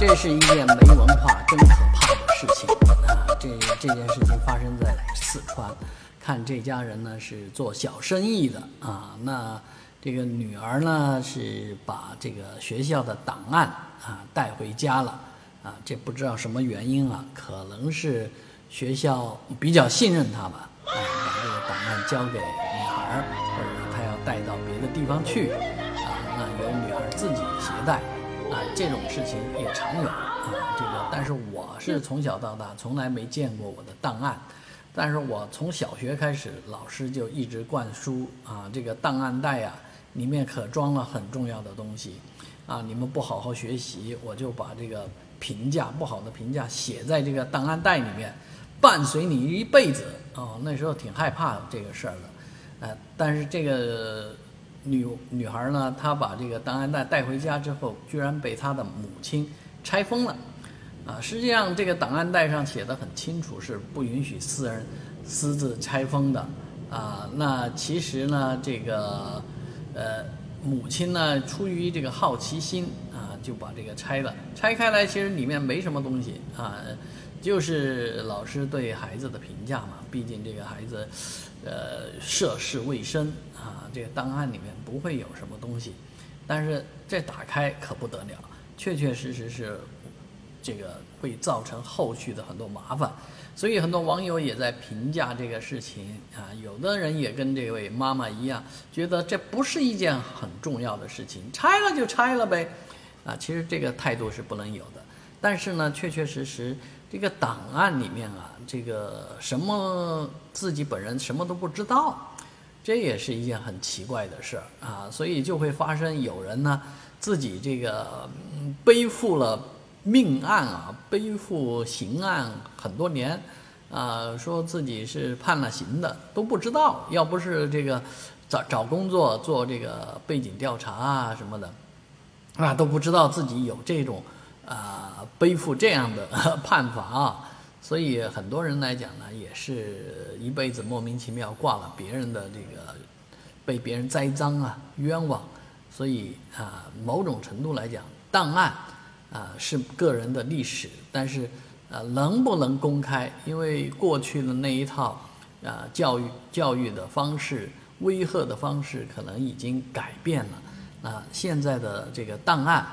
这是一件没文化真可怕的事情啊！这这件事情发生在四川，看这家人呢是做小生意的啊，那这个女儿呢是把这个学校的档案啊带回家了啊，这不知道什么原因啊，可能是学校比较信任她吧，啊，把这个档案交给女孩，或者她要带到别的地方去啊，那由女孩自己携带。啊，这种事情也常有啊。这个，但是我是从小到大从来没见过我的档案，但是我从小学开始，老师就一直灌输啊，这个档案袋呀，里面可装了很重要的东西，啊，你们不好好学习，我就把这个评价不好的评价写在这个档案袋里面，伴随你一辈子啊。那时候挺害怕这个事儿的，呃，但是这个。女女孩呢，她把这个档案袋带回家之后，居然被她的母亲拆封了，啊，实际上这个档案袋上写的很清楚，是不允许私人私自拆封的，啊，那其实呢，这个呃母亲呢，出于这个好奇心啊，就把这个拆了，拆开来其实里面没什么东西啊，就是老师对孩子的评价嘛，毕竟这个孩子。呃，涉世未深啊，这个档案里面不会有什么东西，但是这打开可不得了，确确实实是这个会造成后续的很多麻烦，所以很多网友也在评价这个事情啊，有的人也跟这位妈妈一样，觉得这不是一件很重要的事情，拆了就拆了呗，啊，其实这个态度是不能有的，但是呢，确确实实。这个档案里面啊，这个什么自己本人什么都不知道，这也是一件很奇怪的事儿啊，所以就会发生有人呢自己这个背负了命案啊，背负刑案很多年啊，说自己是判了刑的都不知道，要不是这个找找工作做这个背景调查啊什么的，啊都不知道自己有这种。啊，背负这样的 判罚啊，所以很多人来讲呢，也是一辈子莫名其妙挂了别人的这个，被别人栽赃啊，冤枉。所以啊，某种程度来讲，档案啊是个人的历史，但是呃，能不能公开？因为过去的那一套啊教育教育的方式、威吓的方式，可能已经改变了。那，现在的这个档案。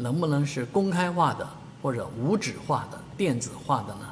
能不能是公开化的或者无纸化的电子化的呢？